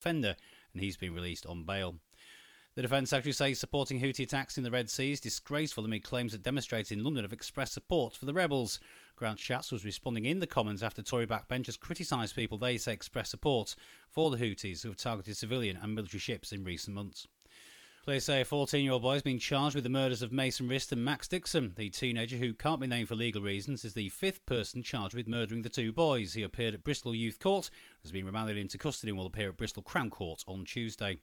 offender, and he's been released on bail. The Defence Secretary says supporting Houthi attacks in the Red Sea is disgraceful amid claims that demonstrators in London have expressed support for the rebels. Grant Shapps was responding in the Commons after Tory backbenchers criticised people they say express support for the Houthis who have targeted civilian and military ships in recent months. Police say a 14 year old boy has been charged with the murders of Mason Rist and Max Dixon. The teenager, who can't be named for legal reasons, is the fifth person charged with murdering the two boys. He appeared at Bristol Youth Court, has been remanded into custody, and will appear at Bristol Crown Court on Tuesday.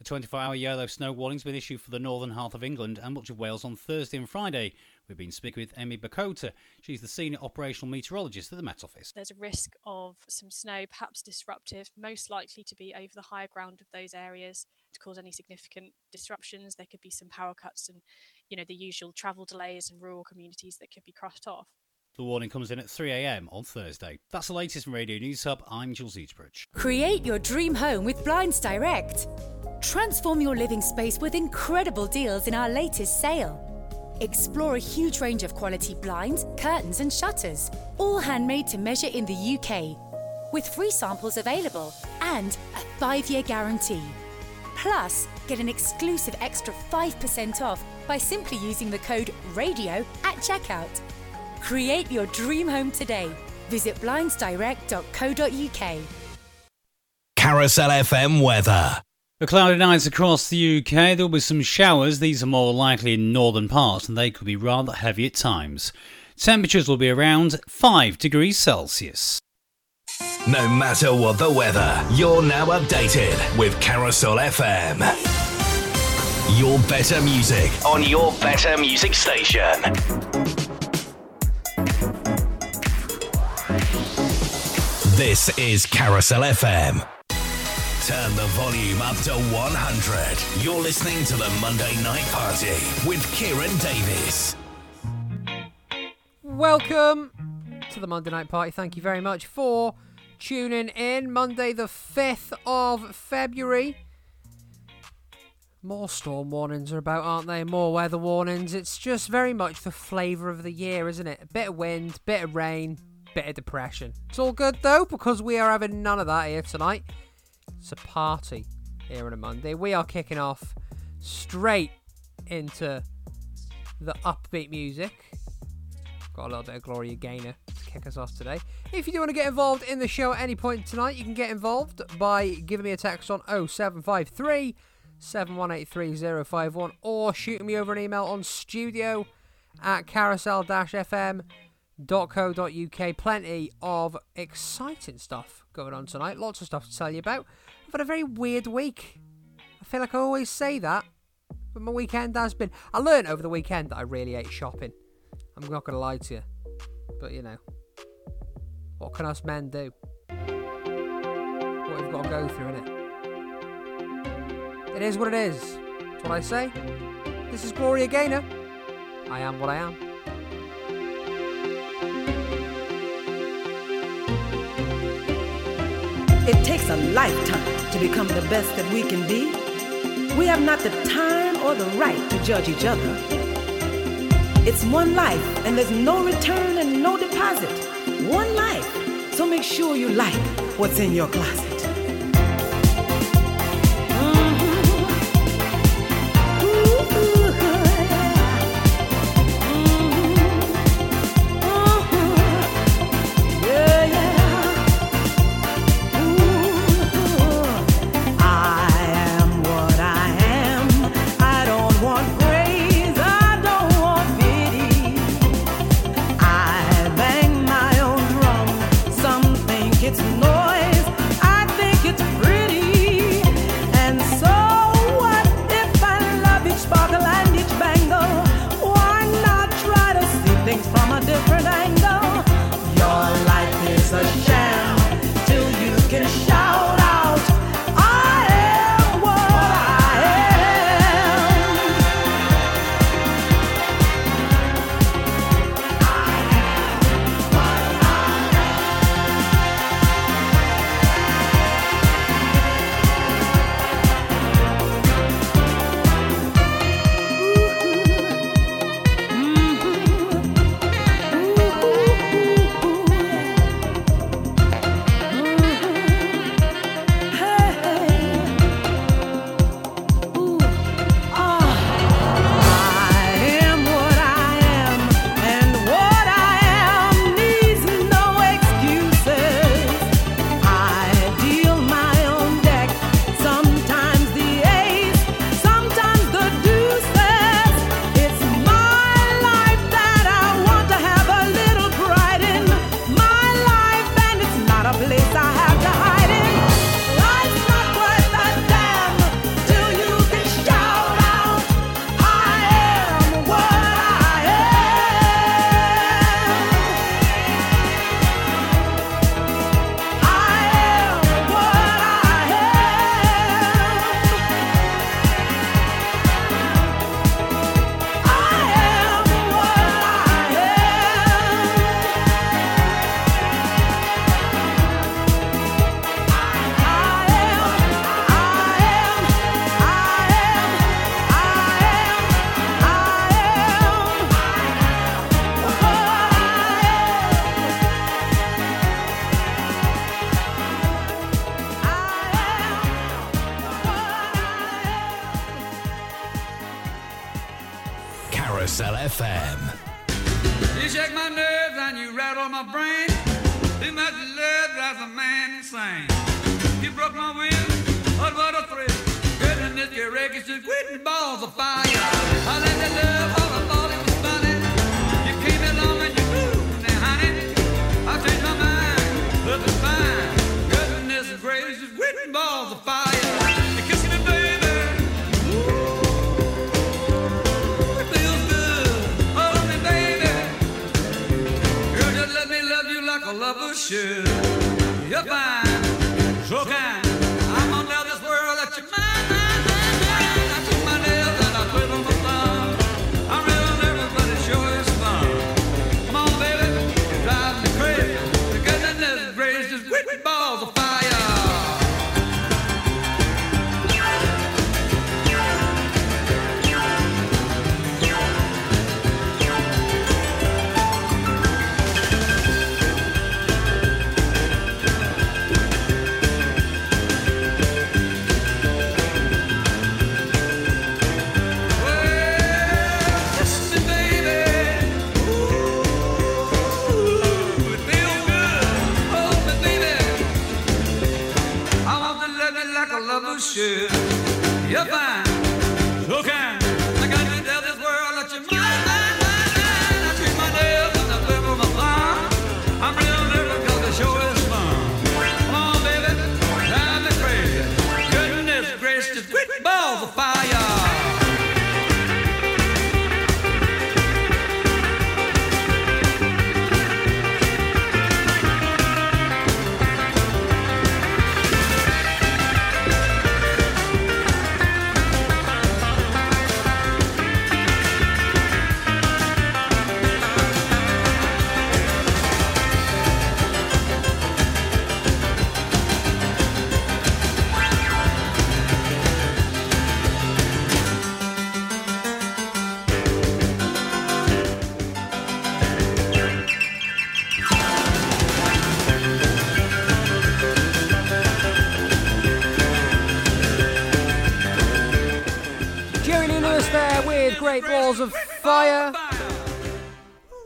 A 24 hour yellow snow warning has been issued for the northern half of England and much of Wales on Thursday and Friday. We've been speaking with Emmy Bakota. She's the senior operational meteorologist at the Met Office. There's a risk of some snow, perhaps disruptive, most likely to be over the higher ground of those areas cause any significant disruptions. There could be some power cuts and, you know, the usual travel delays and rural communities that could be crossed off. The warning comes in at 3am on Thursday. That's the latest from Radio News Hub. I'm Jules Eastbridge. Create your dream home with Blinds Direct. Transform your living space with incredible deals in our latest sale. Explore a huge range of quality blinds, curtains, and shutters, all handmade to measure in the UK, with free samples available and a five year guarantee. Plus, get an exclusive extra 5% off by simply using the code RADIO at checkout. Create your dream home today. Visit blindsdirect.co.uk. Carousel FM weather. The cloudy nights across the UK. There will be some showers. These are more likely in northern parts, and they could be rather heavy at times. Temperatures will be around 5 degrees Celsius. No matter what the weather, you're now updated with Carousel FM. Your better music on your better music station. This is Carousel FM. Turn the volume up to 100. You're listening to the Monday Night Party with Kieran Davies. Welcome to the Monday Night Party. Thank you very much for tuning in. Monday, the 5th of February. More storm warnings are about, aren't they? More weather warnings. It's just very much the flavour of the year, isn't it? A bit of wind, bit of rain, bit of depression. It's all good though, because we are having none of that here tonight. It's a party here on a Monday. We are kicking off straight into the upbeat music. Got a little bit of Gloria Gaynor to kick us off today. If you do want to get involved in the show at any point tonight, you can get involved by giving me a text on 0753 7183 or shooting me over an email on studio at carousel fm.co.uk. Plenty of exciting stuff going on tonight. Lots of stuff to tell you about. I've had a very weird week. I feel like I always say that, but my weekend has been. I learned over the weekend that I really hate shopping. I'm not going to lie to you. But you know, what can us men do? What we've got to go through, innit? It is what it is. That's what I say. This is Gloria Gaynor. I am what I am. It takes a lifetime to become the best that we can be. We have not the time or the right to judge each other. It's one life, and there's no return and no deposit. One life. So make sure you like what's in your closet.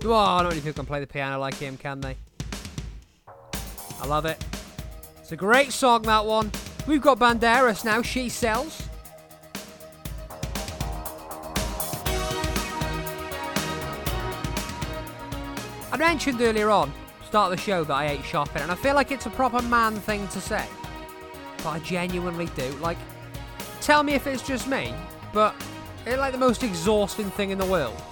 Whoa, I don't really people can play the piano like him, can they? I love it. It's a great song, that one. We've got Banderas now, She Sells. I mentioned earlier on, start of the show, that I hate shopping, and I feel like it's a proper man thing to say. But I genuinely do. Like, tell me if it's just me, but it's like the most exhausting thing in the world.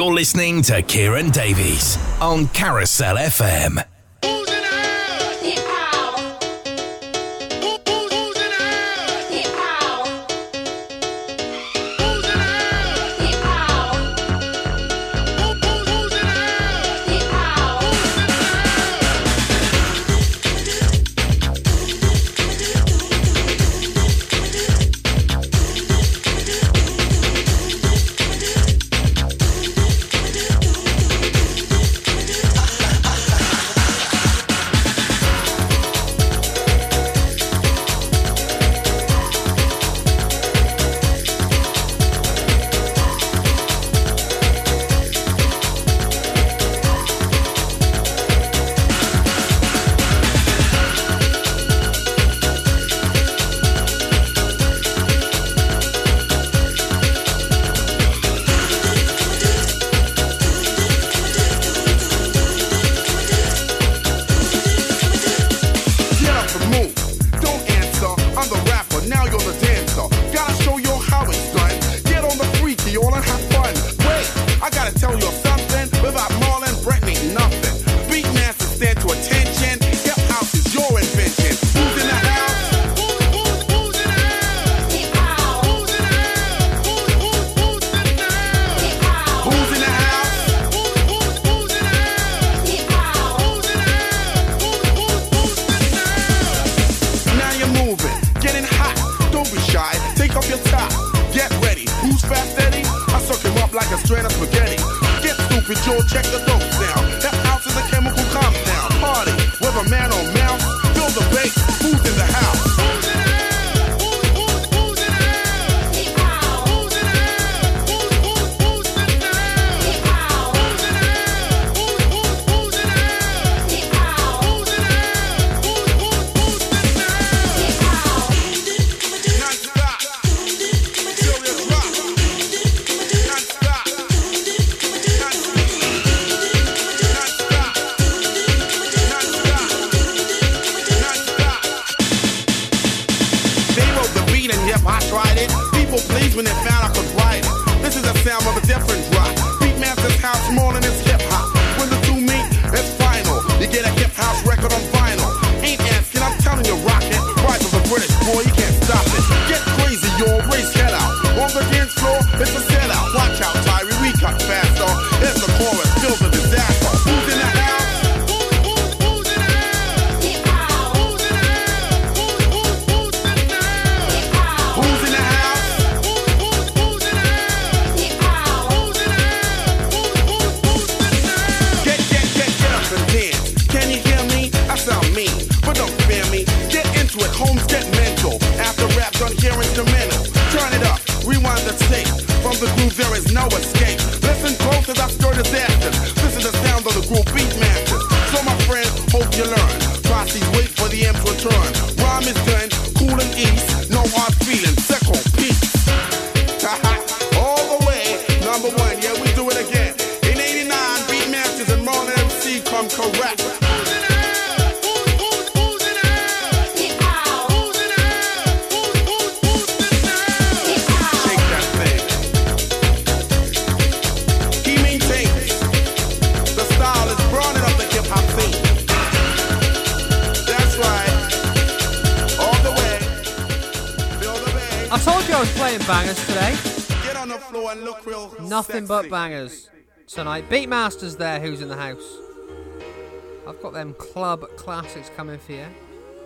You're listening to Kieran Davies on Carousel FM. morning it's tonight. Beatmaster's there, who's in the house. I've got them club classics coming for you.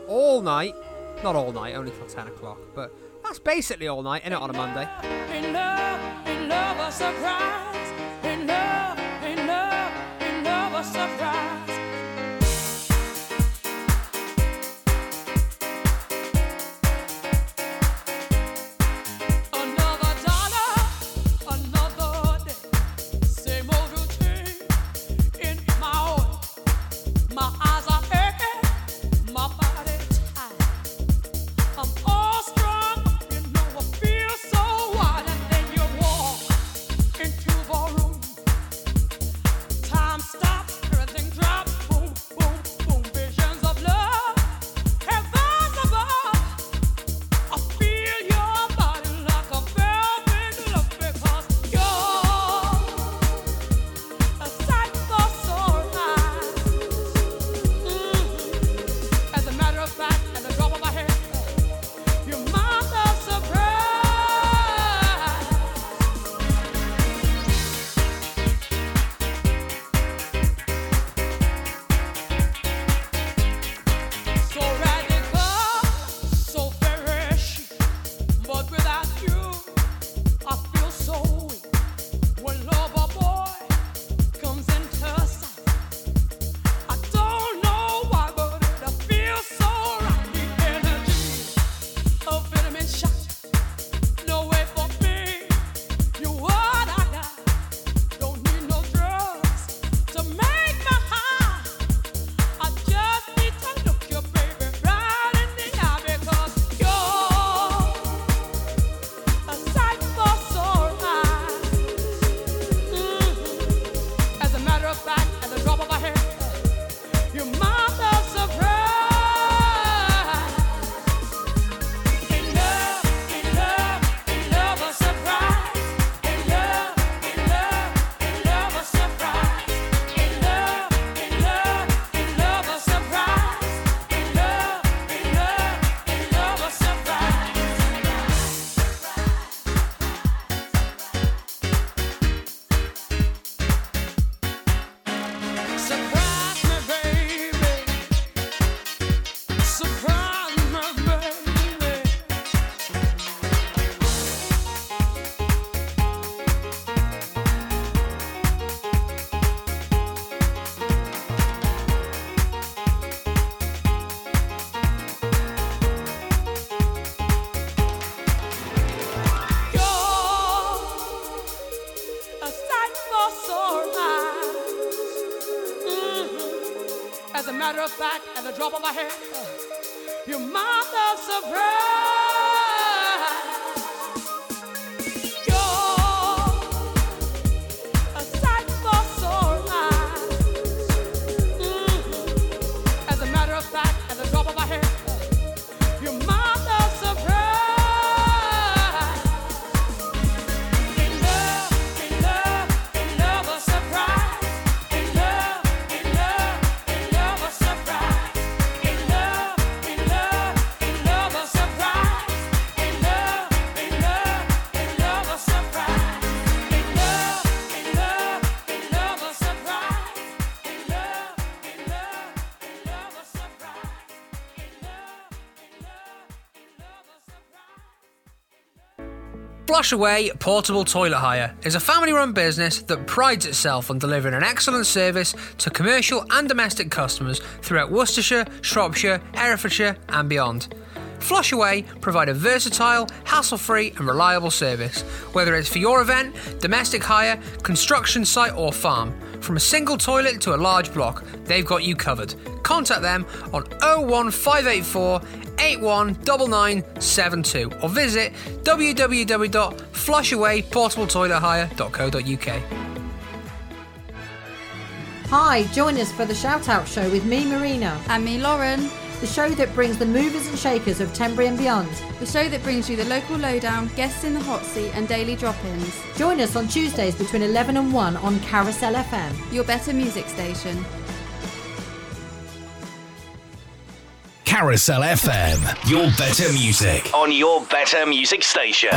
All night. Not all night, only till 10 o'clock, but that's basically all night, it, on a Monday. Surprise. Flushaway Portable Toilet Hire is a family run business that prides itself on delivering an excellent service to commercial and domestic customers throughout Worcestershire, Shropshire, Herefordshire, and beyond. Flushaway provide a versatile, hassle free, and reliable service, whether it's for your event, domestic hire, construction site, or farm. From a single toilet to a large block, they've got you covered. Contact them on 01584 819972 or visit www.flushawayportabletoilethire.co.uk. Hi, join us for the Shout Out Show with me, Marina. And me, Lauren. The show that brings the movers and shakers of Tenbury and beyond. The show that brings you the local lowdown, guests in the hot seat, and daily drop ins. Join us on Tuesdays between 11 and 1 on Carousel FM. Your better music station. Carousel FM, your better music on your better music station.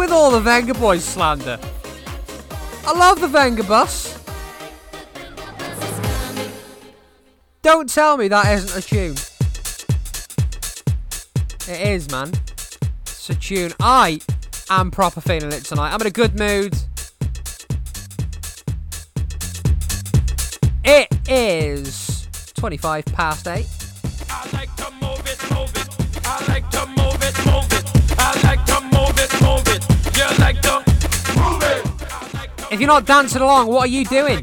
with all the Vengaboys slander. I love the Vengabus. Don't tell me that isn't a tune. It is, man. It's a tune. I am proper feeling it tonight. I'm in a good mood. It is 25 past 8. If you're not dancing along, what are you doing?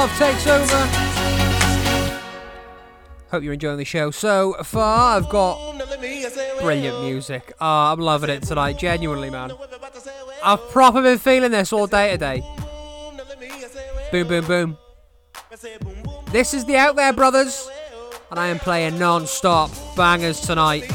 Love takes over. Hope you're enjoying the show so far. I've got brilliant music. Oh, I'm loving it tonight, genuinely, man. I've proper been feeling this all day today. Boom, boom, boom. This is the Outhere Brothers, and I am playing non stop bangers tonight.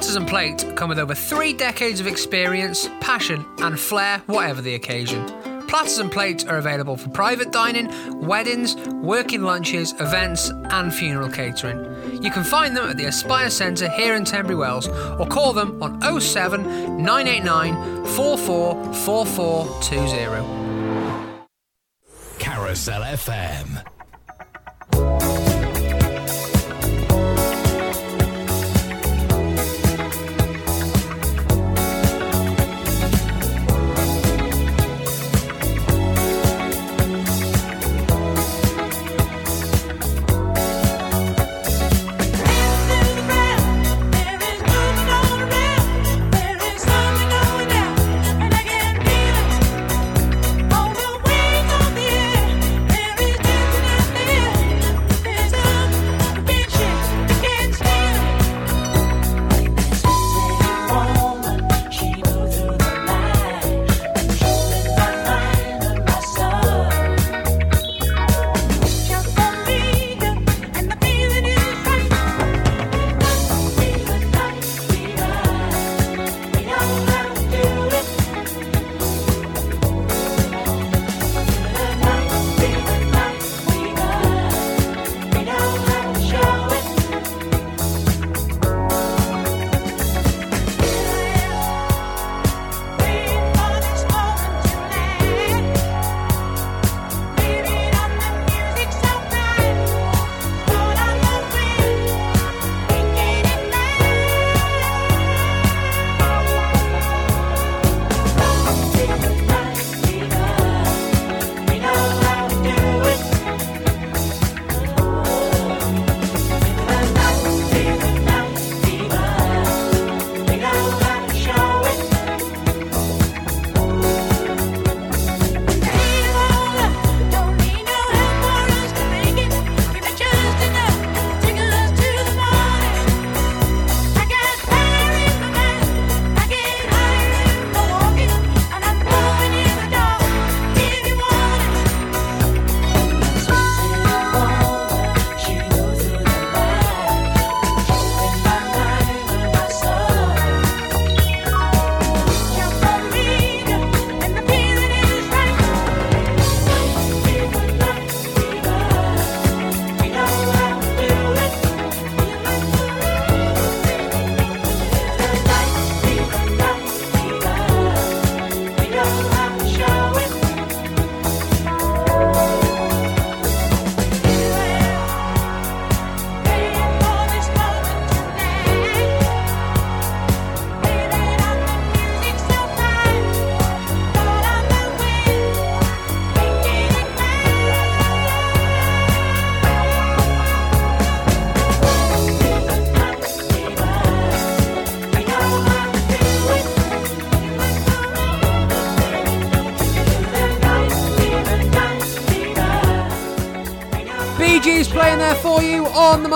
Platters and Plate come with over three decades of experience, passion, and flair, whatever the occasion. Platters and Plates are available for private dining, weddings, working lunches, events, and funeral catering. You can find them at the Aspire Centre here in Tenbury Wells or call them on 07 989 444420. Carousel FM.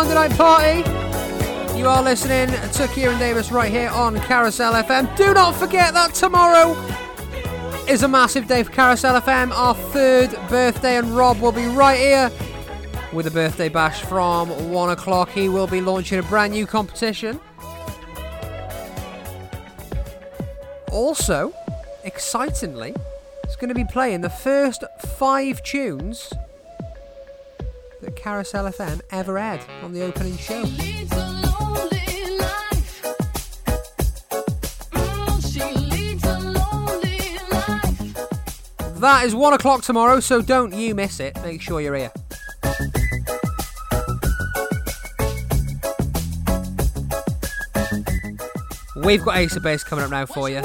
Monday Night Party. You are listening to Kieran Davies right here on Carousel FM. Do not forget that tomorrow is a massive day for Carousel FM, our third birthday, and Rob will be right here with a birthday bash from one o'clock. He will be launching a brand new competition. Also, excitingly, he's going to be playing the first five tunes Carousel FM ever had on the opening show. That is one o'clock tomorrow, so don't you miss it. Make sure you're here. We've got Ace of Base coming up now for you.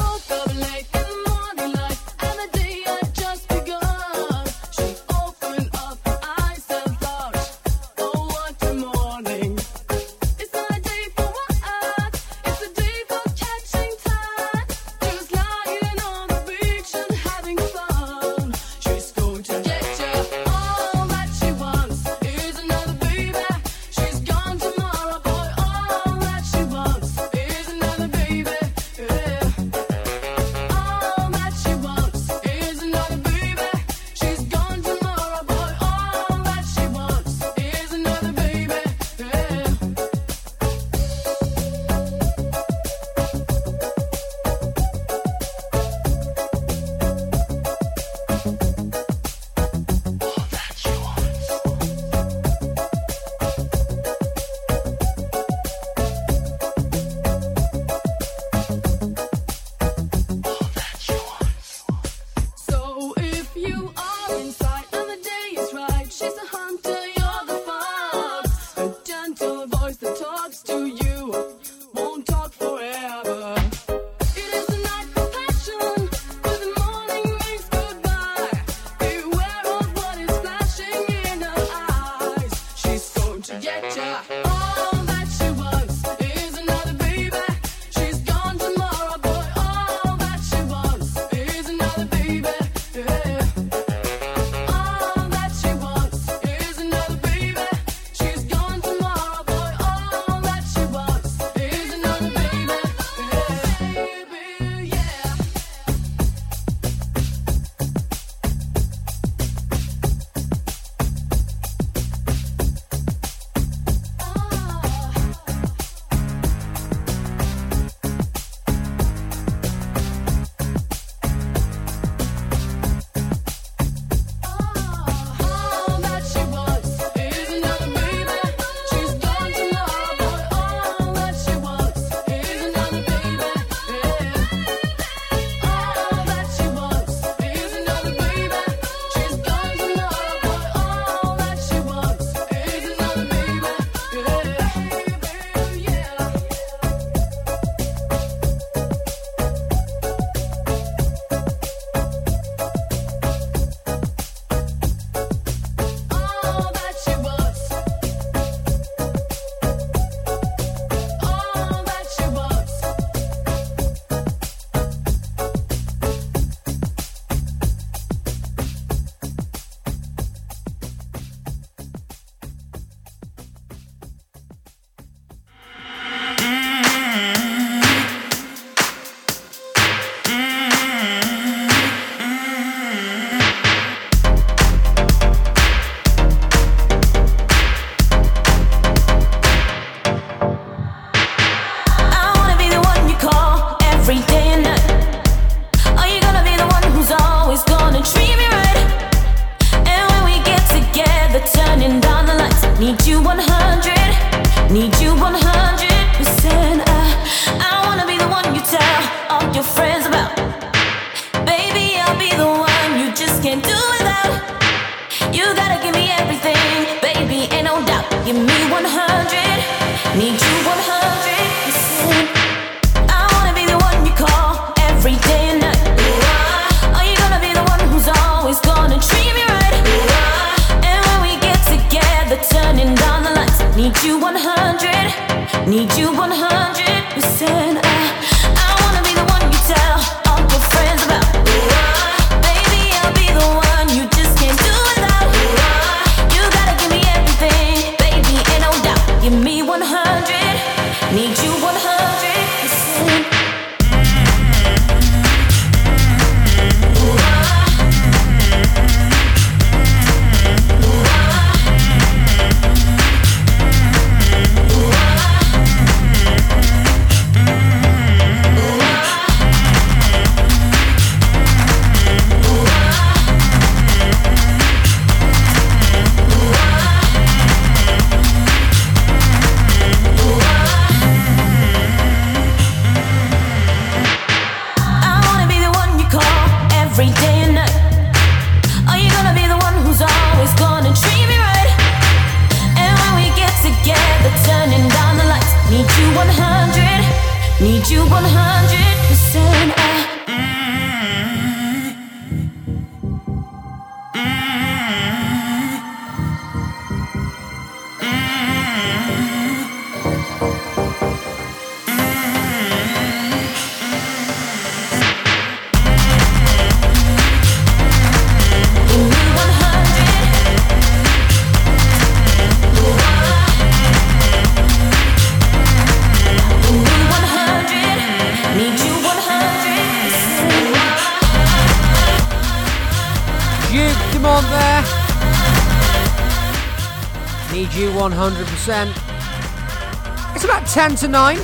It's about 10 to 9.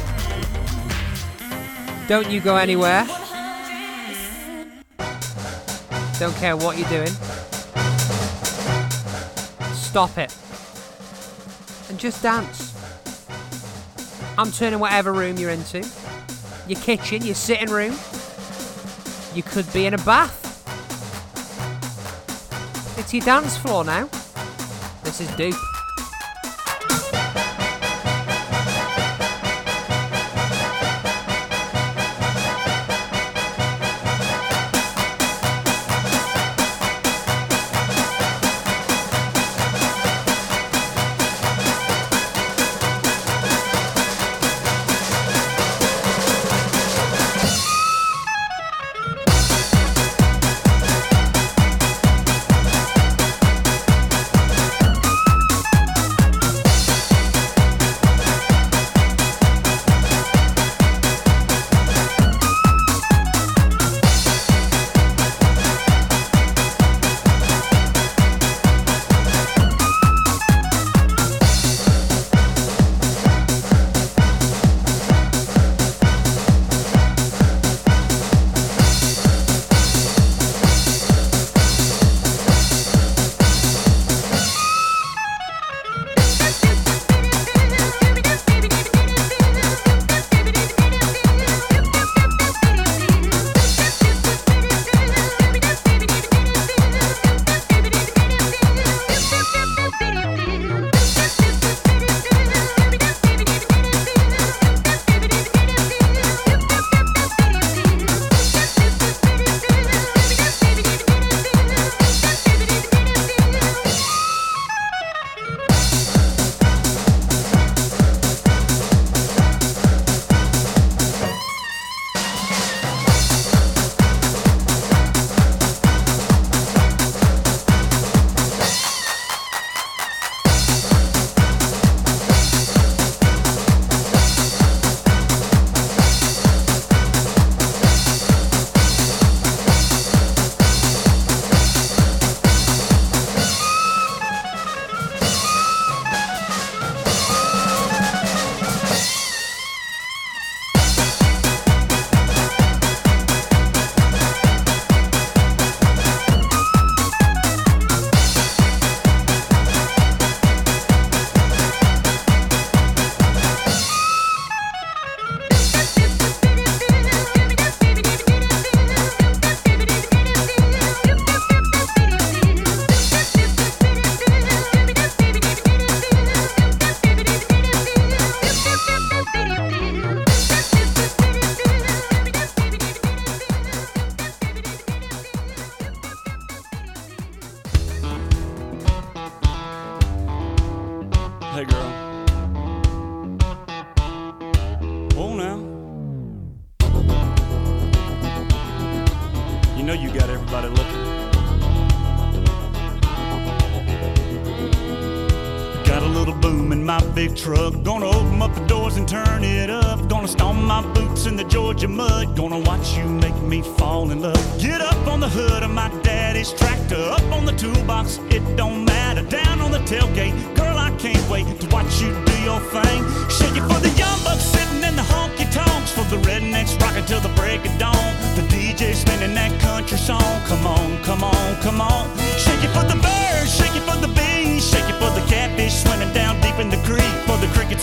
Don't you go anywhere. Don't care what you're doing. Stop it. And just dance. I'm turning whatever room you're into your kitchen, your sitting room. You could be in a bath. It's your dance floor now. This is Duke.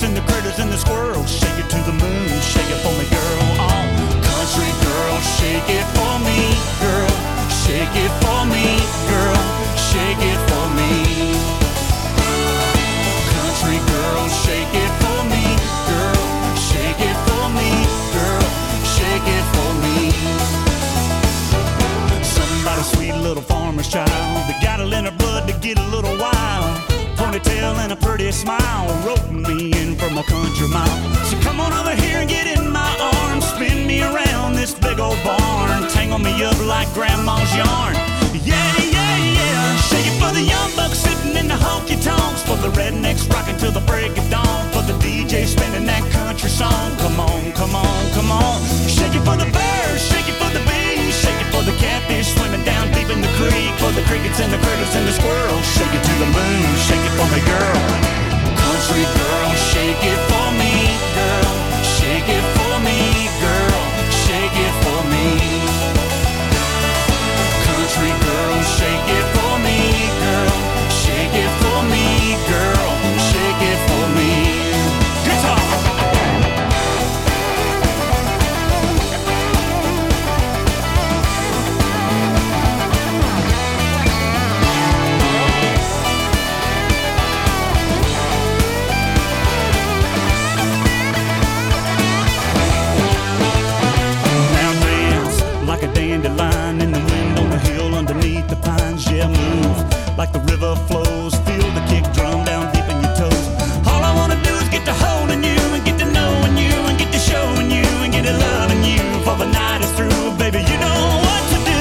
crickets and the critters and the squirrels. Shake it to the moon, shake it for me, girl. Oh, country girl, shake it for me, girl. Shake it for me, girl. Shake it for me. Country girl, shake it for me, girl. Shake it for me, girl. Shake it for me. Something about a sweet little farmer's child. They got a little blood to get a little wild. Ponytail and a pretty smile. Rope 100 miles. So come on over here and get in my arms. Spin me around this big old barn. Tangle me up like grandma's yarn. Yeah, yeah, yeah. Shake it for the young bucks sitting in the honky tonks. For the rednecks rocking till the break of dawn. For the DJ spinning that country song. Come on, come on, come on. Shake it for the birds, shake it for the bees. Shake it for the catfish swimming down deep in the creek. For the crickets and the critters and the squirrels. Shake it to the moon, shake it for the girl. Country girl, shake it for me, girl. Shake it for me, girl. Shake it for me. Country girl, shake it river flows. Feel the kick drum down deep in your toes. All I wanna do is get to holding you and get to knowing you and get to showing you and get to loving you. For the night is through, baby, you know what to do.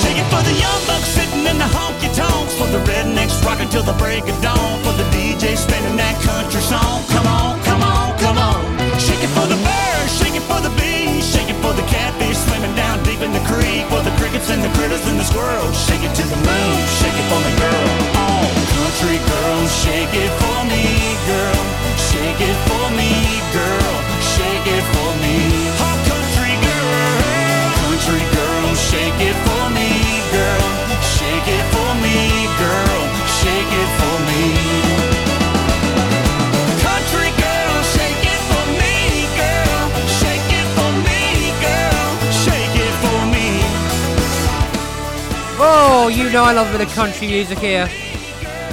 Shake it for the young bucks sitting in the honky tonks. For the rednecks rocking till the break of dawn. For the DJ spinning that country song. Come on, come on, come on. Shake it for the birds, shake it for the bees, shake it for the catfish swimming down deep in the creek. For the crickets and the critters and the squirrels. Shake it to the moon, shake it for me, girl. Country girl, shake it for me, girl. Shake it for me, girl. Shake it for me. Oh, country girl, country girl, shake it for me, girl. Shake it for me, girl. Shake it for me. Country girl, shake it for me, girl. Shake it for me, girl. Shake it for me. Oh, you know I love a bit of country music here.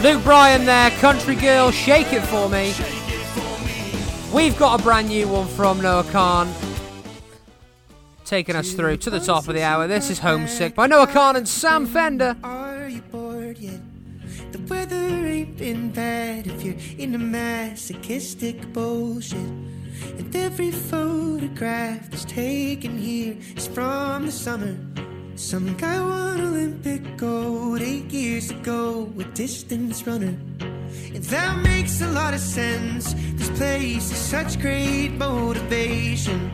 Luke Bryan there, Country Girl, Shake It For Me. We've got a brand new one from Noah Kahan. Taking us through to the top of the hour. This is Homesick by Noah Kahan and Sam Fender. Are you bored yet? The weather ain't been bad if you're into masochistic bullshit. And every photograph that's taken here is from the summer. Some guy won Olympic gold eight years ago with distance runner. And that makes a lot of sense. This place is such great motivation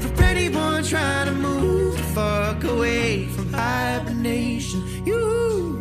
for anyone trying to move the fuck away from hibernation. You.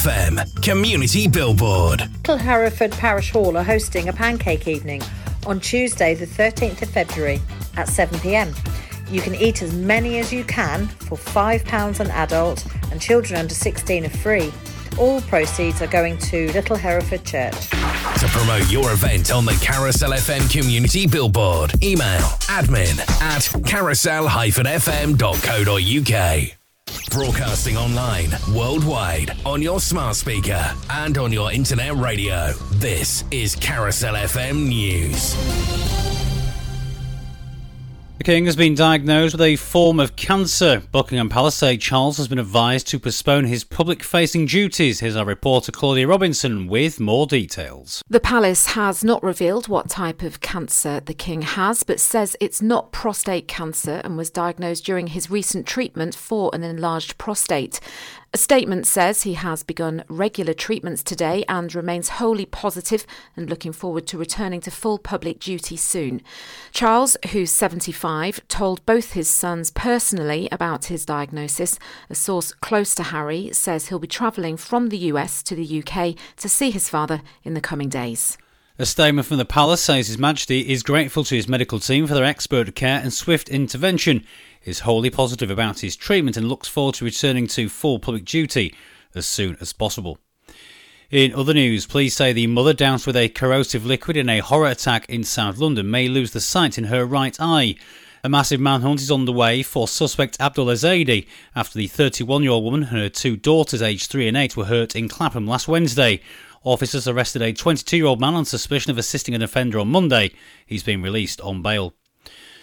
FM Community Billboard. Little Hereford Parish Hall are hosting a pancake evening on Tuesday, the 13th of February at 7pm. You can eat as many as you can for £5 an adult, and children under 16 are free. All proceeds are going to Little Hereford Church. To promote your event on the Carousel FM Community Billboard, email admin at carousel-fm.co.uk. Broadcasting online, worldwide, on your smart speaker, and on your internet radio. This is Carousel FM News. The King has been diagnosed with a form of cancer. Buckingham Palace say Charles has been advised to postpone his public facing duties. Here's our reporter Claudia Robinson with more details. The palace has not revealed what type of cancer the king has, but says it's not prostate cancer and was diagnosed during his recent treatment for an enlarged prostate. A statement says he has begun regular treatments today and remains wholly positive and looking forward to returning to full public duty soon. Charles, who's 75, told both his sons personally about his diagnosis. A source close to Harry says he'll be travelling from the US to the UK to see his father in the coming days. A statement from the palace says His Majesty is grateful to his medical team for their expert care and swift intervention, is wholly positive about his treatment and looks forward to returning to full public duty as soon as possible. In other news, police say the mother doused with a corrosive liquid in a horror attack in South London may lose the sight in her right eye. A massive manhunt is on the way for suspect Abdul Ezedi after the 31 year old woman and her two daughters, aged 3 and 8, were hurt in Clapham last Wednesday. Officers arrested a 22 year old man on suspicion of assisting an offender on Monday. He's been released on bail.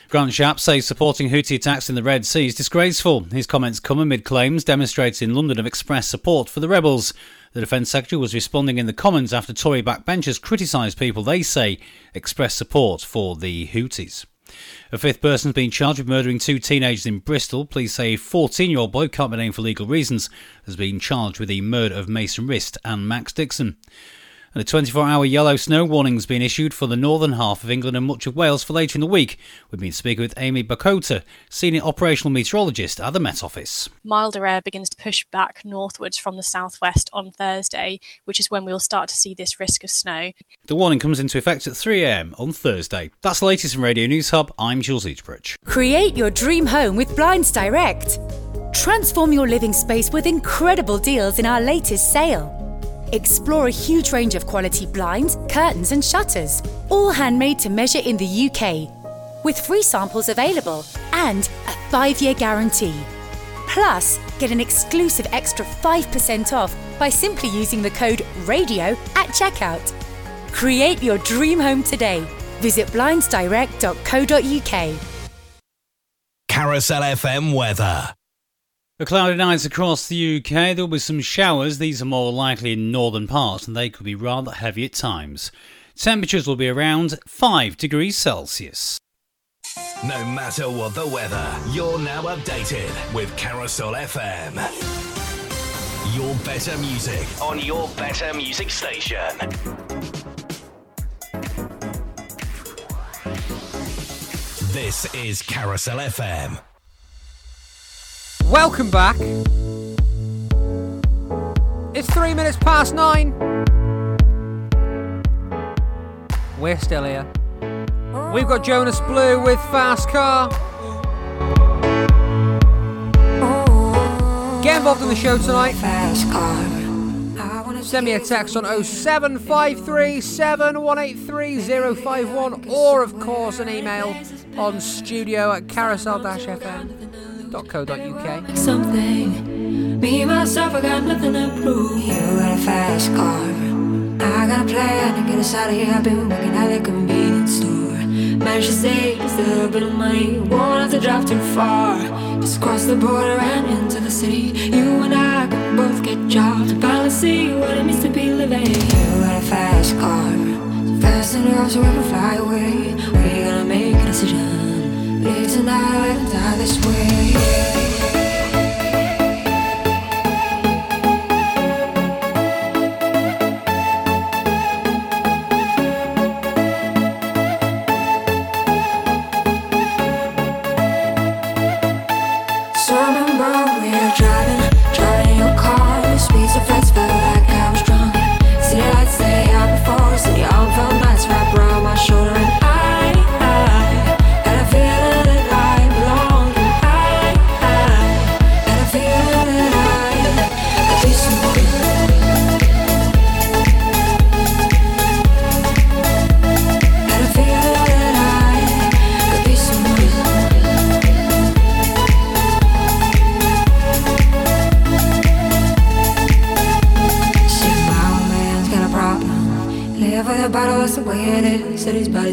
Grant Shapps says supporting Houthi attacks in the Red Sea is disgraceful. His comments come amid claims demonstrators in London have expressed support for the rebels. The Defence Secretary was responding in the Commons after Tory backbenchers criticised people they say express support for the Houthis. A fifth person's been charged with murdering two teenagers in Bristol. Police say a 14 year old boy, can't be named for legal reasons, has been charged with the murder of Mason Rist and Max Dixon. And a 24 hour yellow snow warning has been issued for the northern half of England and much of Wales for later in the week. We've been speaking with Amy Bakota, Senior Operational Meteorologist at the Met Office. milder air begins to push back northwards from the southwest on Thursday, which is when we'll start to see this risk of snow. The warning comes into effect at 3am on Thursday. That's the latest from Radio News Hub. I'm Jules Eatbridge. Create your dream home with Blinds Direct. Transform your living space with incredible deals in our latest sale. Explore a huge range of quality blinds, curtains, and shutters, all handmade to measure in the UK, with free samples available and a five year guarantee. Plus, get an exclusive extra 5% off by simply using the code RADIO at checkout. Create your dream home today. Visit blindsdirect.co.uk. Carousel FM weather. The cloudy nights across the UK, there'll be some showers. These are more likely in northern parts and they could be rather heavy at times. Temperatures will be around 5 degrees Celsius. No matter what the weather, you're now updated with Carousel FM. your better music on your better music station. This is Carousel FM. Welcome back. It's three minutes past nine. We're still here. We've got Jonas Blue with Fast Car. Get involved in the show tonight. Fast Car. Send me a text on 0753 7183 or, of course, an email on studio at carousel-fm.co.uk. something. Me myself, I got nothing to prove. You got a fast car. I got a plan to get us out of here. I've been working at the convenience store. Managed to save just a little bit of money. Won't have to drive too far. Just cross the border and into the city. You and I can both get jobs. Finally see what it means to be living. You got a fast car. So fast enough so we can fly away. We're gonna make a decision. Live tonight die this way.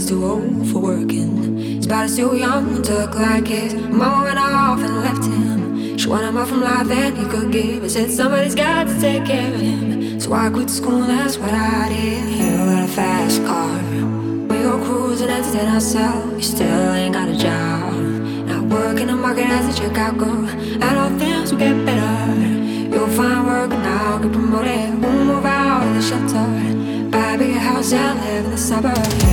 Too old for working. His body's too young to look like his. Went off and left him. She wanted more from life than he could give. I said somebody's got to take care of him. So I quit school, that's what I did. You got a fast car. We go cruising, entertain ourselves. You still ain't got a job. Not working the market as a checkout girl. I know things will get better. You'll find work and I'll get promoted. We'll move out of the shelter. Buy a bigger house and live in the suburbs.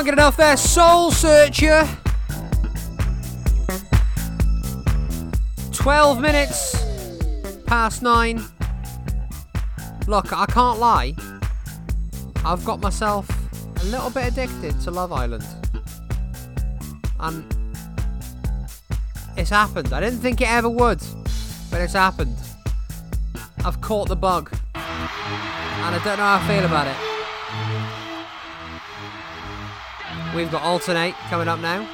Can't get enough there, Soul Searcher. 12 minutes past nine. Look, I can't lie. I've got myself a little bit addicted to Love Island. And it's happened. I didn't think it ever would, but it's happened. I've caught the bug. And I don't know how I feel about it. We've got Alternate coming up now.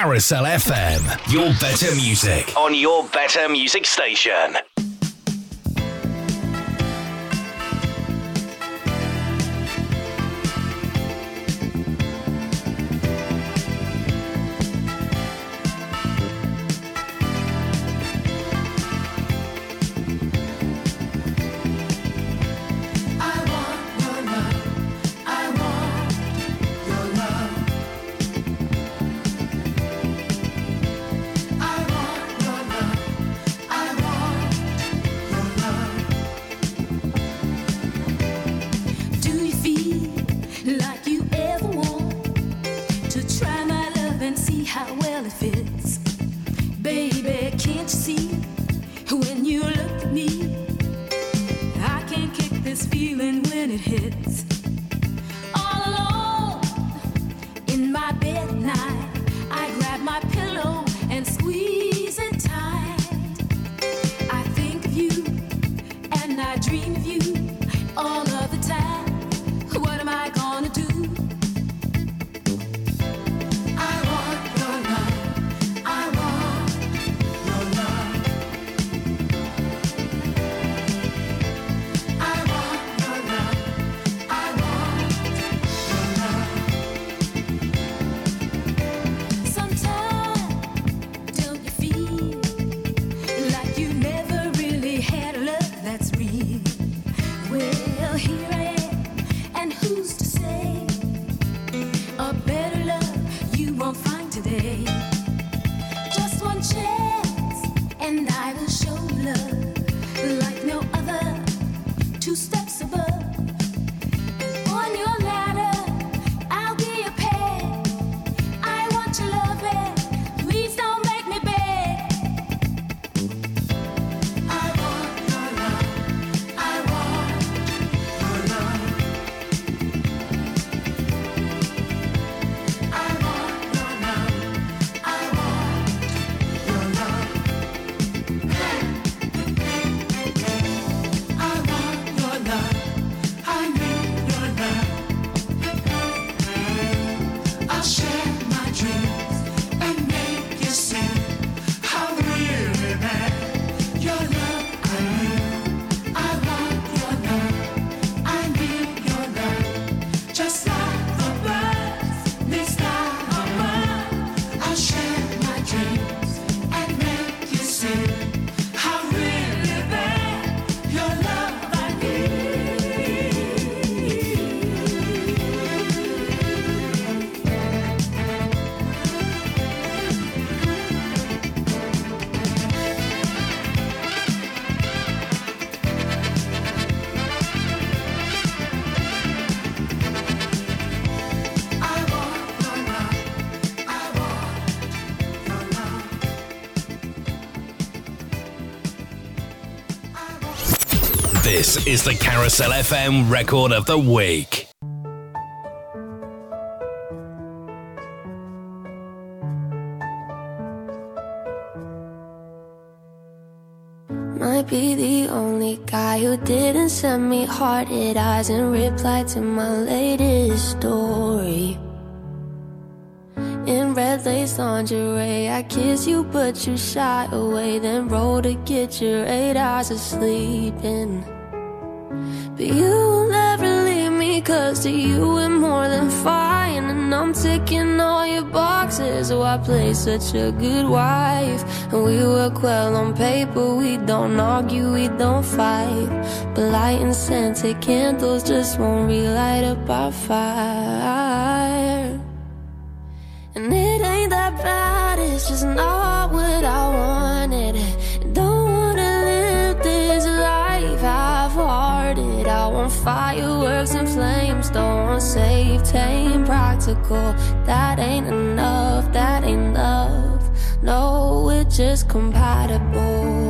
Carousel FM, your better music on your better music station. Is the Carousel FM record of the week. Might be the only guy who didn't send me hearted eyes and reply to my latest story. In red lace lingerie, I kiss you, but you shy away. Then roll to get your eight hours of sleep in. But you will never leave me, cause to you we're more than fine. And I'm ticking all your boxes, so I play such a good wife. And we work well on paper, we don't argue, we don't fight. But light lighting scented candles just won't relight up our fire. And it ain't that bad, it's just not fireworks and flames, don't save tame, practical. That ain't enough, that ain't love. No, we're just compatible.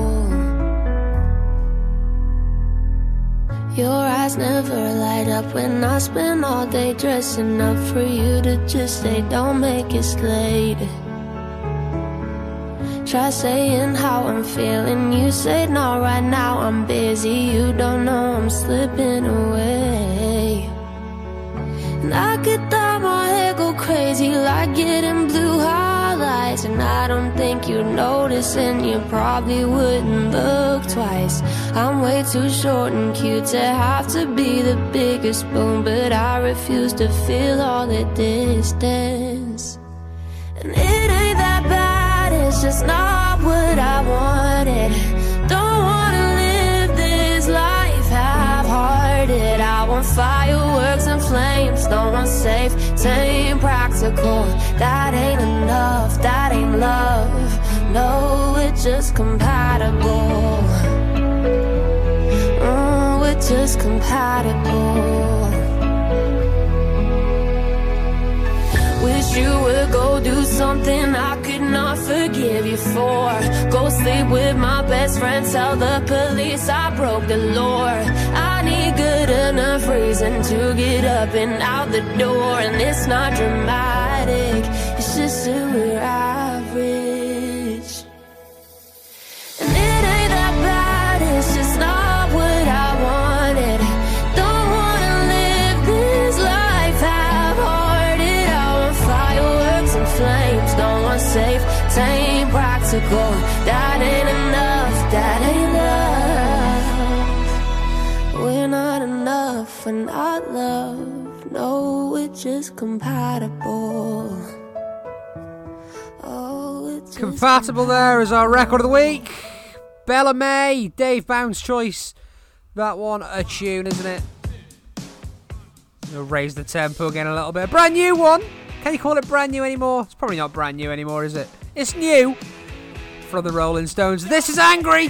Your eyes never light up when I spend all day dressing up for you to just say, Don't make it late. Try saying how I'm feeling. You say, No, right now I'm busy. You don't know I'm slipping away. And I could dye my hair go crazy like getting blue highlights. And I don't think you'd notice, and you probably wouldn't look twice. I'm way too short and cute to have to be the biggest spoon, but I refuse to feel all the distance. And it it's just not what I wanted. Don't wanna live this life half-hearted. I want fireworks and flames, don't want safe, tame, practical. That ain't enough, that ain't love. No, we're just compatible. Mm, we're just compatible. Wish you would go do something I could not forgive you for. Go sleep with my best friend, tell the police I broke the law. I need good enough reason to get up and out the door. And it's not dramatic, it's just that we're average. That ain't enough, that ain't love. We're not enough, we're not love. No, we're just compatible. Oh, we're Compatible there is our record of the week. Bella May, Dave Bound's choice. That one a tune, isn't it? We'll raise the tempo again a little bit. Brand new one. Can you call it brand new anymore? It's probably not brand new anymore, is it? It's new. From the Rolling Stones. This is Angry.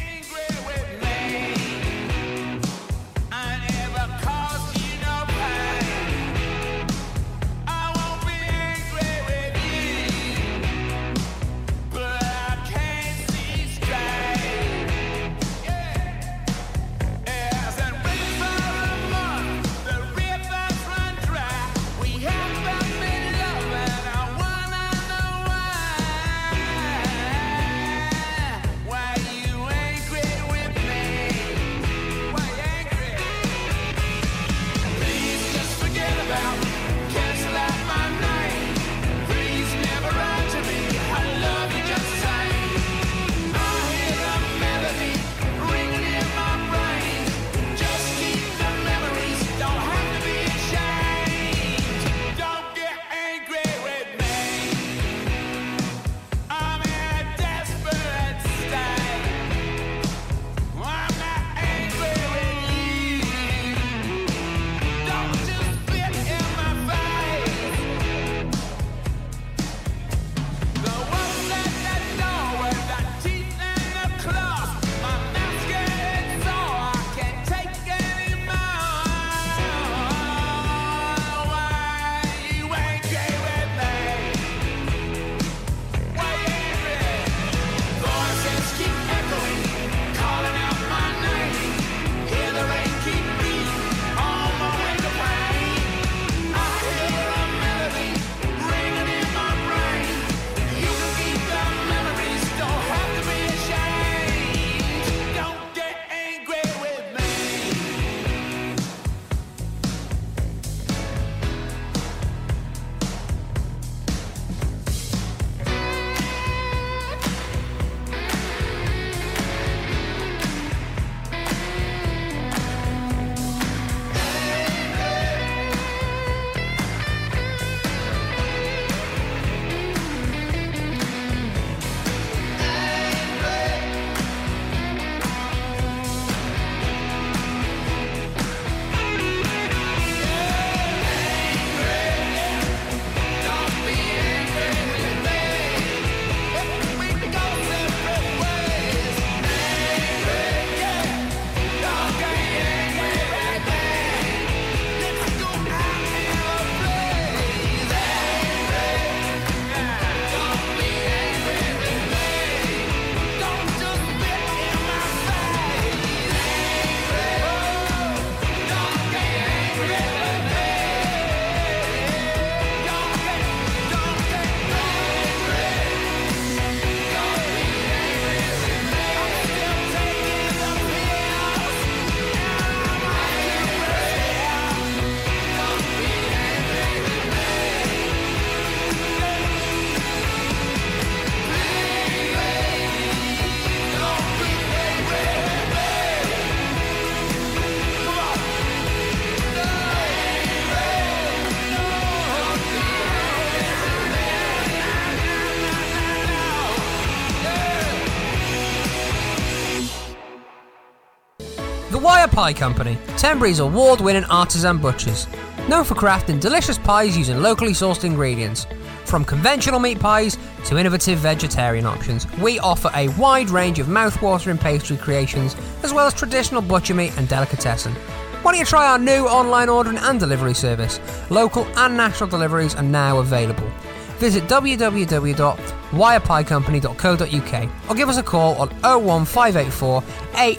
Pie Company, Tenbury's award winning artisan butchers. Known for crafting delicious pies using locally sourced ingredients. From conventional meat pies to innovative vegetarian options, we offer a wide range of mouthwatering pastry creations, as well as traditional butcher meat and delicatessen. Why don't you try our new online ordering and delivery service? Local and national deliveries are now available. Visit www.thepiecompany.com wirepiecompany.co.uk or give us a call on 01584 8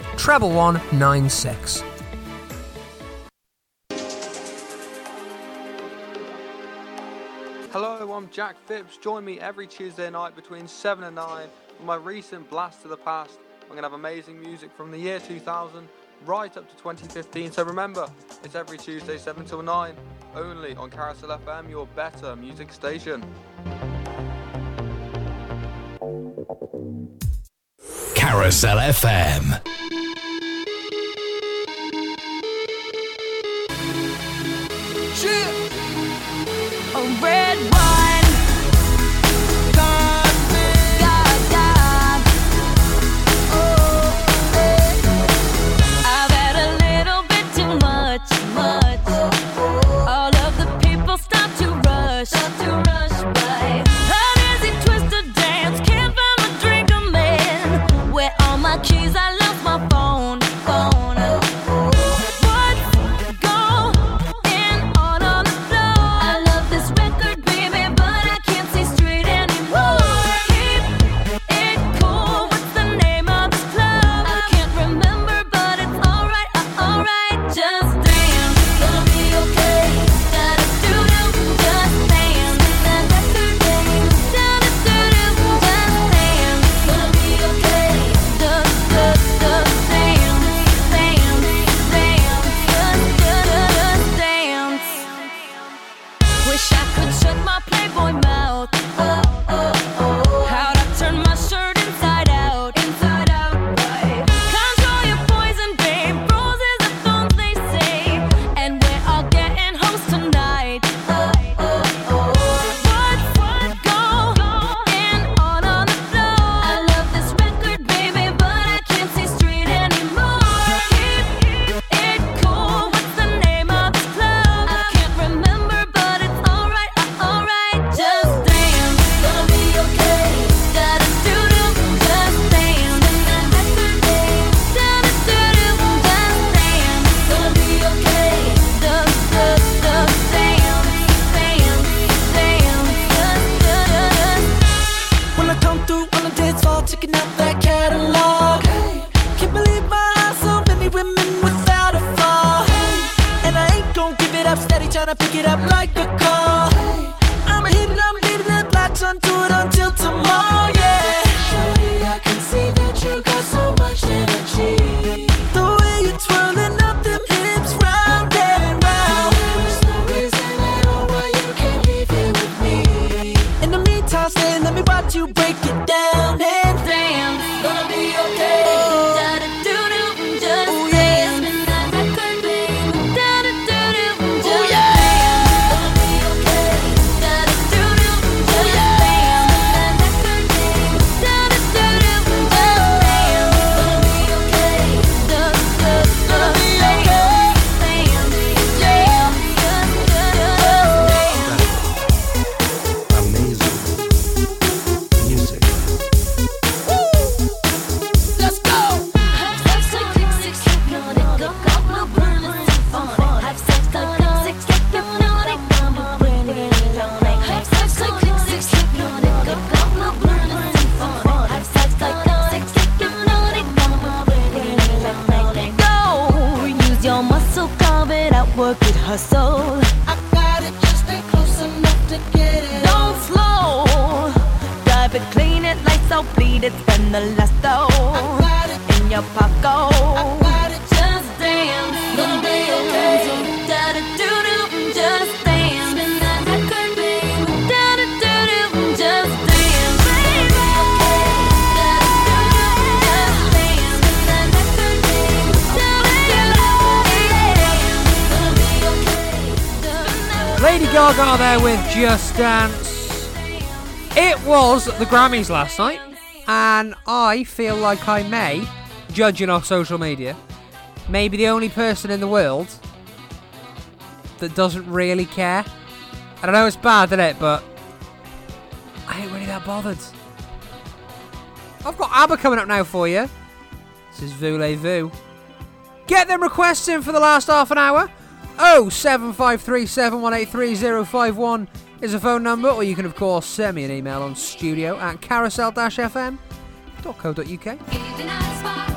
Hello, I'm Jack Phipps. Join me every Tuesday night between 7 and 9 for my recent blast to the past. I'm going to have amazing music from the year 2000 right up to 2015. So remember, it's every Tuesday 7 till 9 only on Carousel FM, your better music station. Carousel FM. Delgado there with Just Dance. It was the Grammys last night, and I feel like I may, judging off social media, may be the only person in the world that doesn't really care. And I know it's bad, isn't it? But I ain't really that bothered. I've got ABBA coming up now for you. This is Voulez-Vous. Get them requests in for the last half an hour. Oh, 07537183051 is a phone number, or you can, of course, send me an email on studio at carousel-fm.co.uk.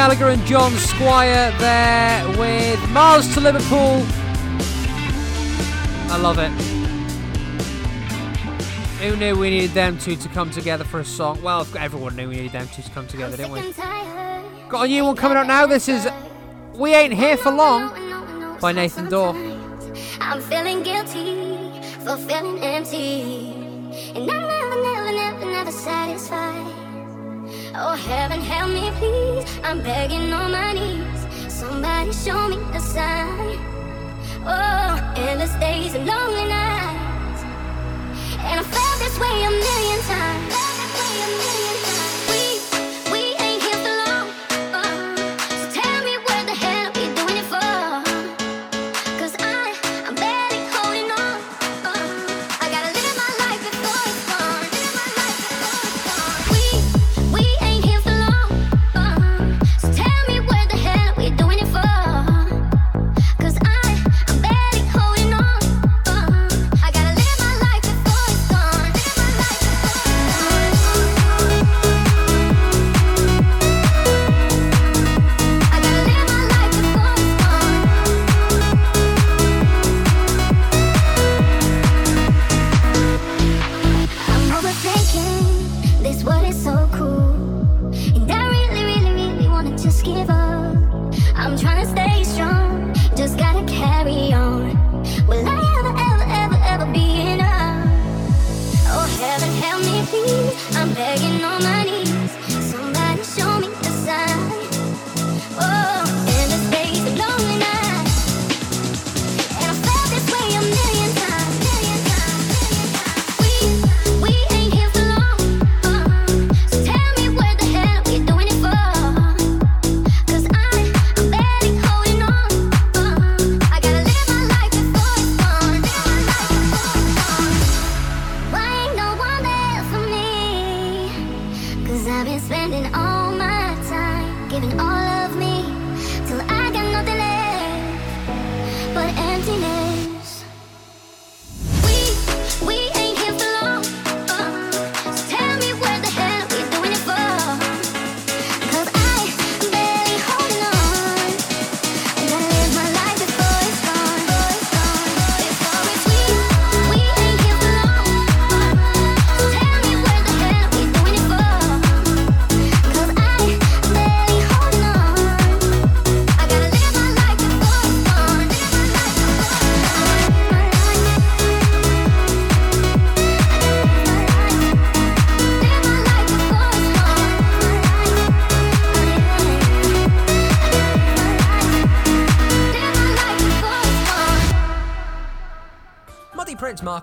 Gallagher and John Squire there with Mars to Liverpool. I love it. Who knew we needed them two to come together for a song? Well, everyone knew we needed them two to come together, didn't we? Got a new one coming out now. This is We Ain't Here for Long by Nathan Dawe. I'm feeling guilty for feeling empty. And I'm never, never, never, never satisfied. Oh, heaven, help me, please. I'm begging on my knees. Somebody show me a sign. Oh, endless days and lonely nights. And I felt this way a million times. We,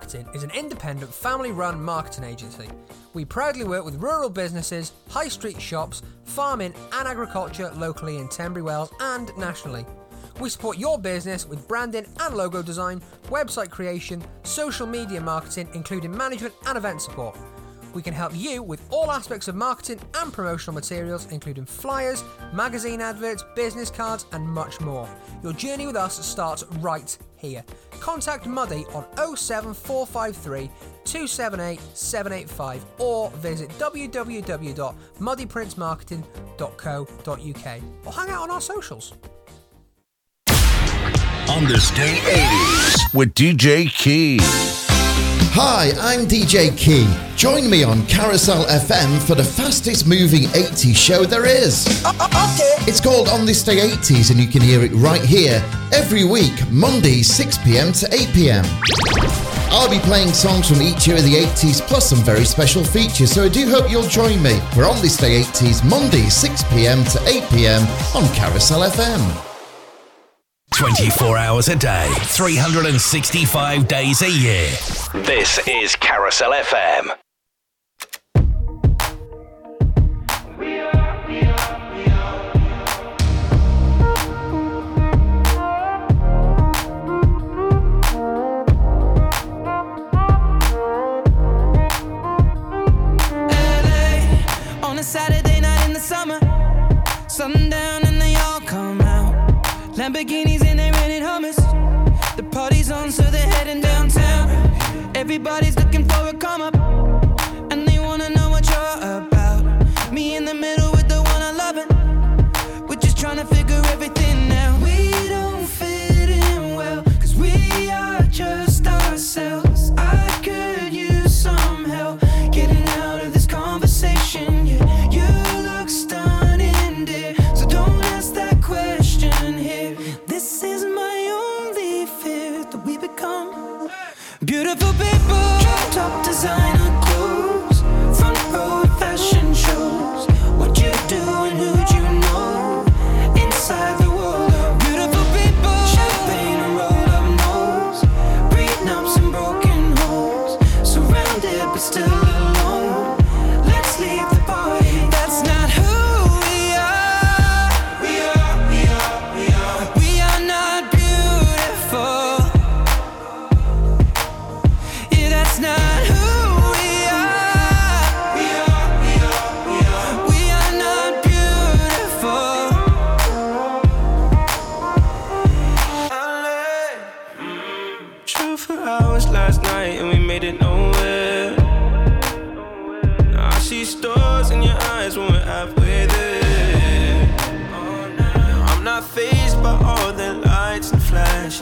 Marketing is an independent family run marketing agency. We proudly work with rural businesses, high street shops, farming, and agriculture locally in Tenbury Wells and nationally. We support your business with branding and logo design, website creation, social media marketing, including management and event support. We can help you with all aspects of marketing and promotional materials, including flyers, magazine adverts, business cards, and much more. Your journey with us starts right here. Contact Muddy on 07453 278 785 or visit www.muddyprincemarketing.co.uk or hang out on our socials. On This Day 80s with DJ Key. Hi, I'm DJ Key. Join me on Carousel FM for the fastest moving 80s show there is. It's called On This Day 80s, and you can hear it right here every week, Monday, 6 pm to 8 pm. I'll be playing songs from each year of the 80s plus some very special features, so I do hope you'll join me for On This Day 80s, Monday, 6 pm to 8 pm on Carousel FM. 24 hours a day, 365 days a year. This is Carousel FM. LA on a Saturday night in the summer. Sundown and they all come out. Lamborghinis so they're heading downtown. Everybody's looking for a come up,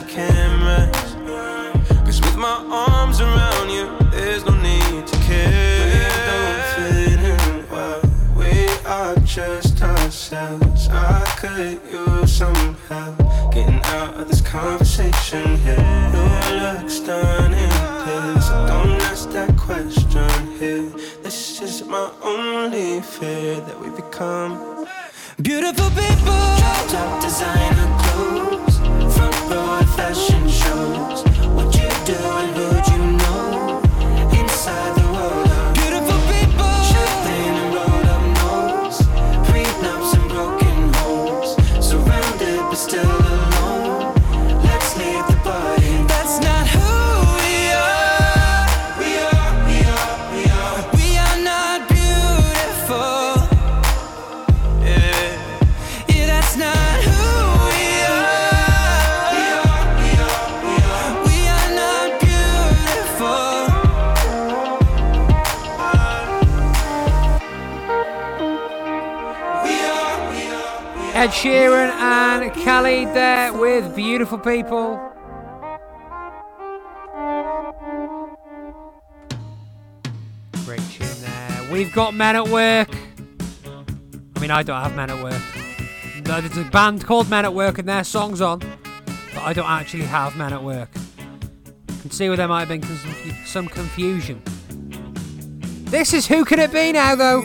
and flashy rest. Cause with my arms around you, there's no need to care. We don't fit in well. We are just ourselves. I could use some help getting out of this conversation here. You look stunning, here, so don't ask that question here. This is my only fear that we become beautiful people. Top designer clothes, Sheeran and Khalid there with Beautiful People. Great tune there. We've got Men at Work. I mean, I don't have Men at Work. There's a band called Men at Work and their song's on, but I don't actually have Men at Work. You can see where there might have been some confusion. This is Who Can It Be Now, though?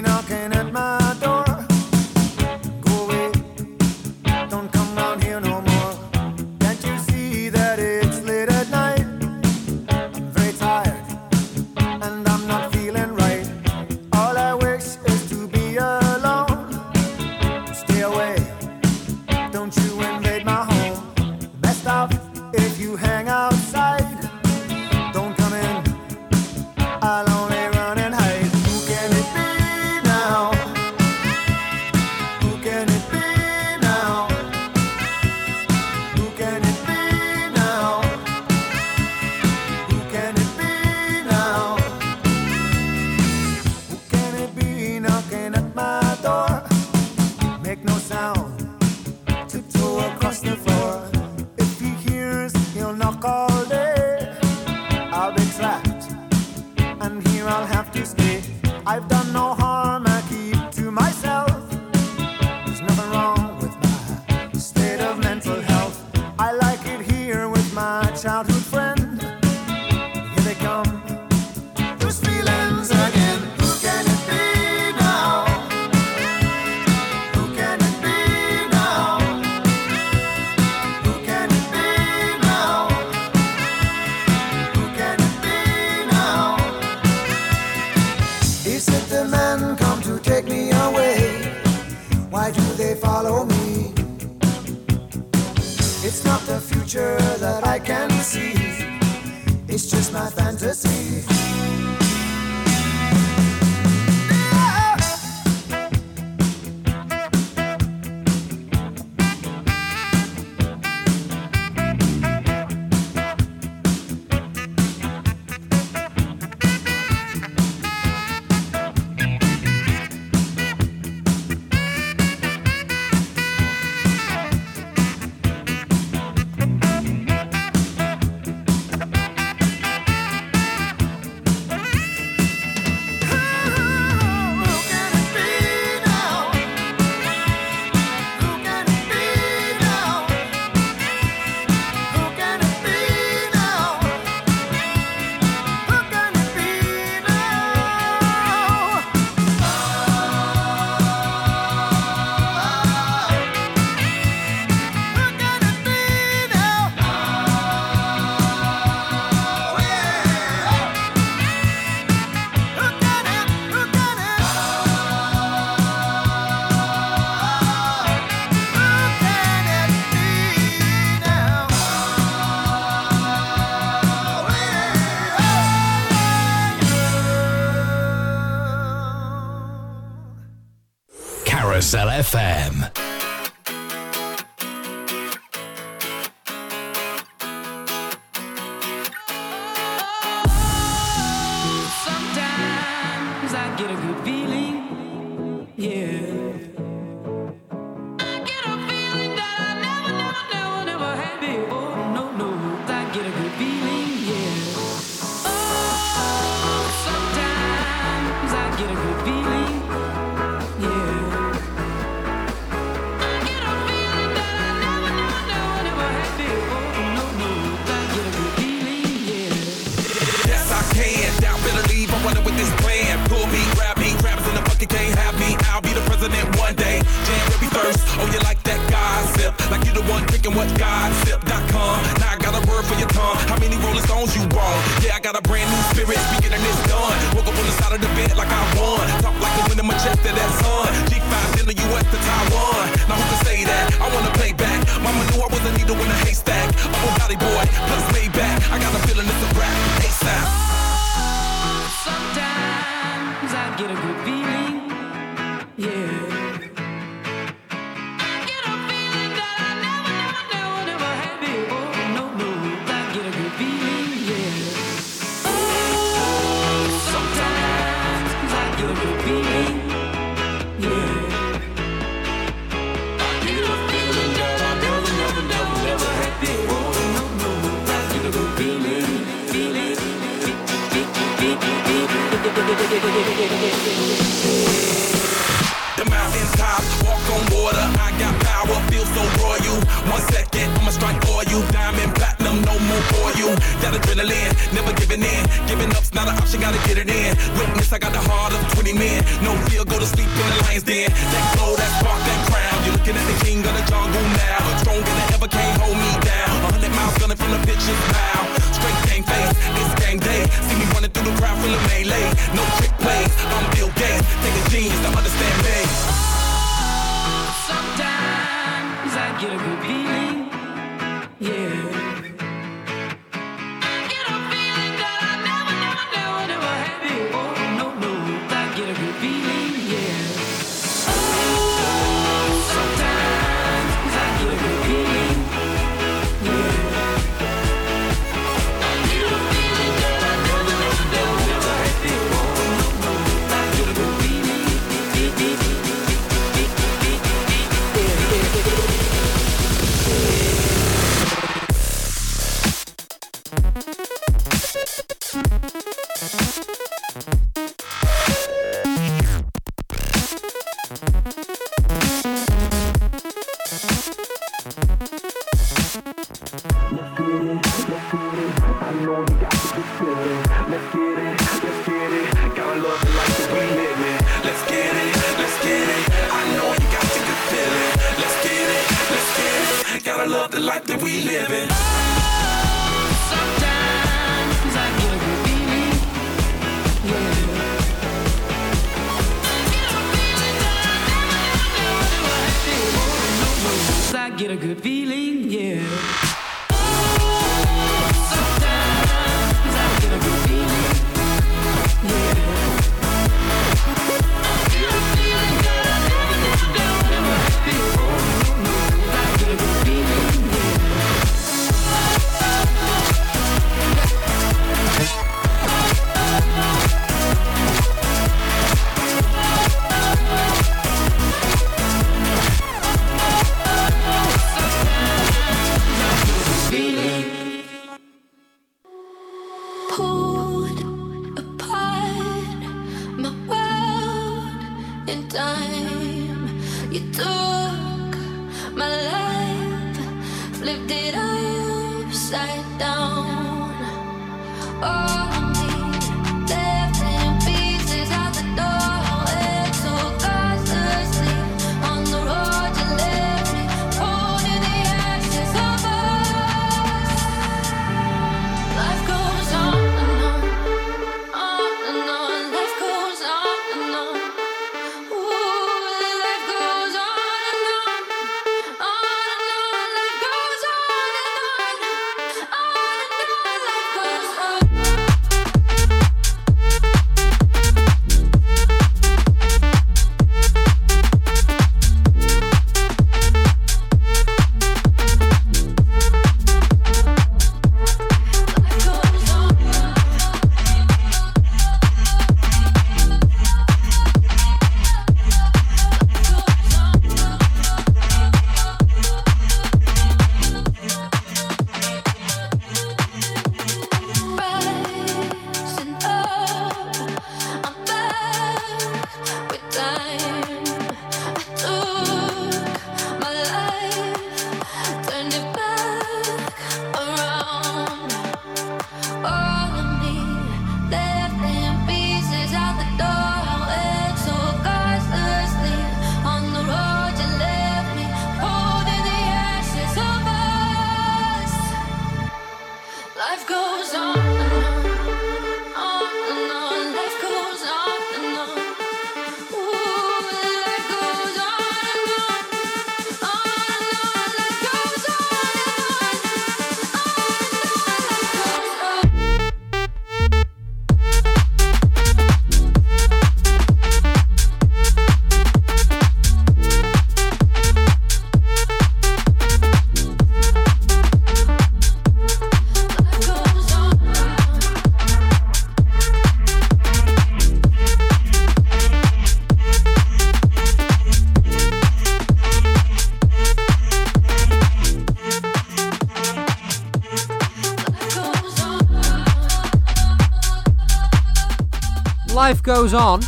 Life Goes On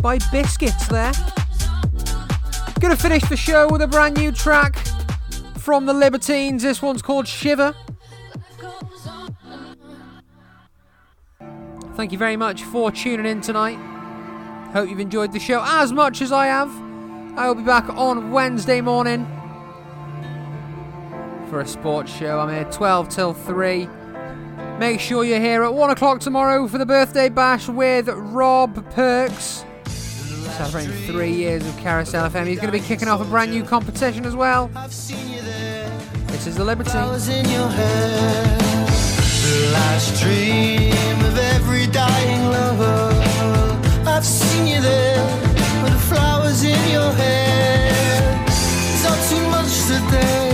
by Biscuits there. Gonna finish the show with a brand new track from the Libertines. This one's called Shiver. Thank you very much for tuning in tonight. Hope you've enjoyed the show as much as I have. I will be back on Wednesday morning for a sports show. I'm here 12 till 3. Make sure you're here at 1 o'clock tomorrow for the birthday bash with Rob Perks. Celebrating three years of Carousel FM. He's going to be kicking off a brand new competition as well. This is the Liberty. The last dream of every dying lover. I've seen you there with the flowers in your hair. It's not too much today,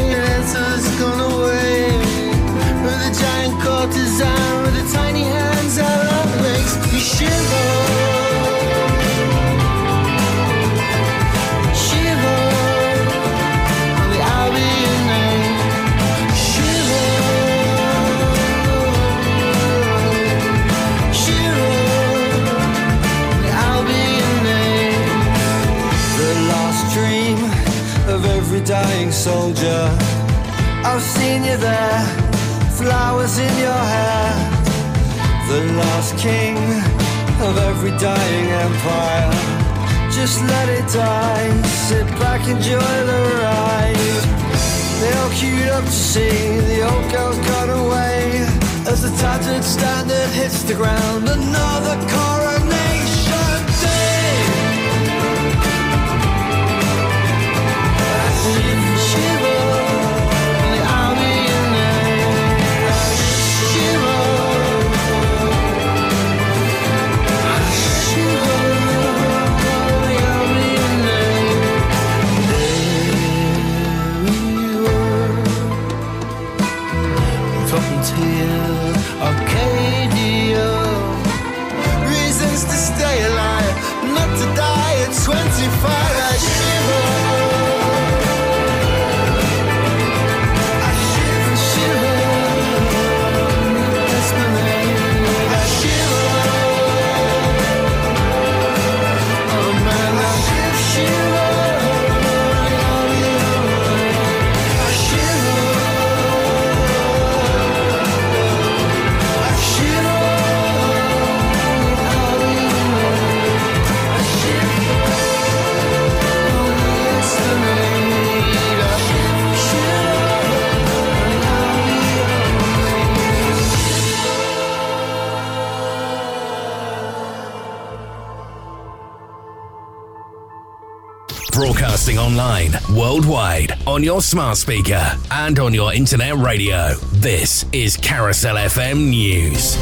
with the tiny hands love makes shiver. Shiver, I'll be your name. Shiver, shiver, I'll be your name. The last dream of every dying soldier. I've seen you there, flowers in your hair. the last king of every dying empire. Just let it die, sit back, enjoy the ride. They all queued up to see the old girl's gone away. As the tattered standard hits the ground, another coronation Arcadia. Reasons to stay alive, not to die at 25. Broadcasting online, worldwide, on your smart speaker, and on your internet radio. This is Carousel FM News.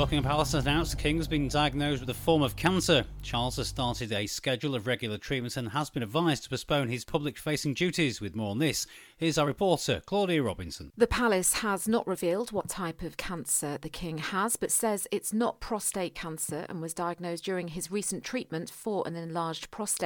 Buckingham Palace has announced the King has been diagnosed with a form of cancer. Charles has started a schedule of regular treatments and has been advised to postpone his public facing duties. With more on this, here's our reporter, Claudia Robinson. The palace has not revealed what type of cancer the king has, but says it's not prostate cancer and was diagnosed during his recent treatment for an enlarged prostate.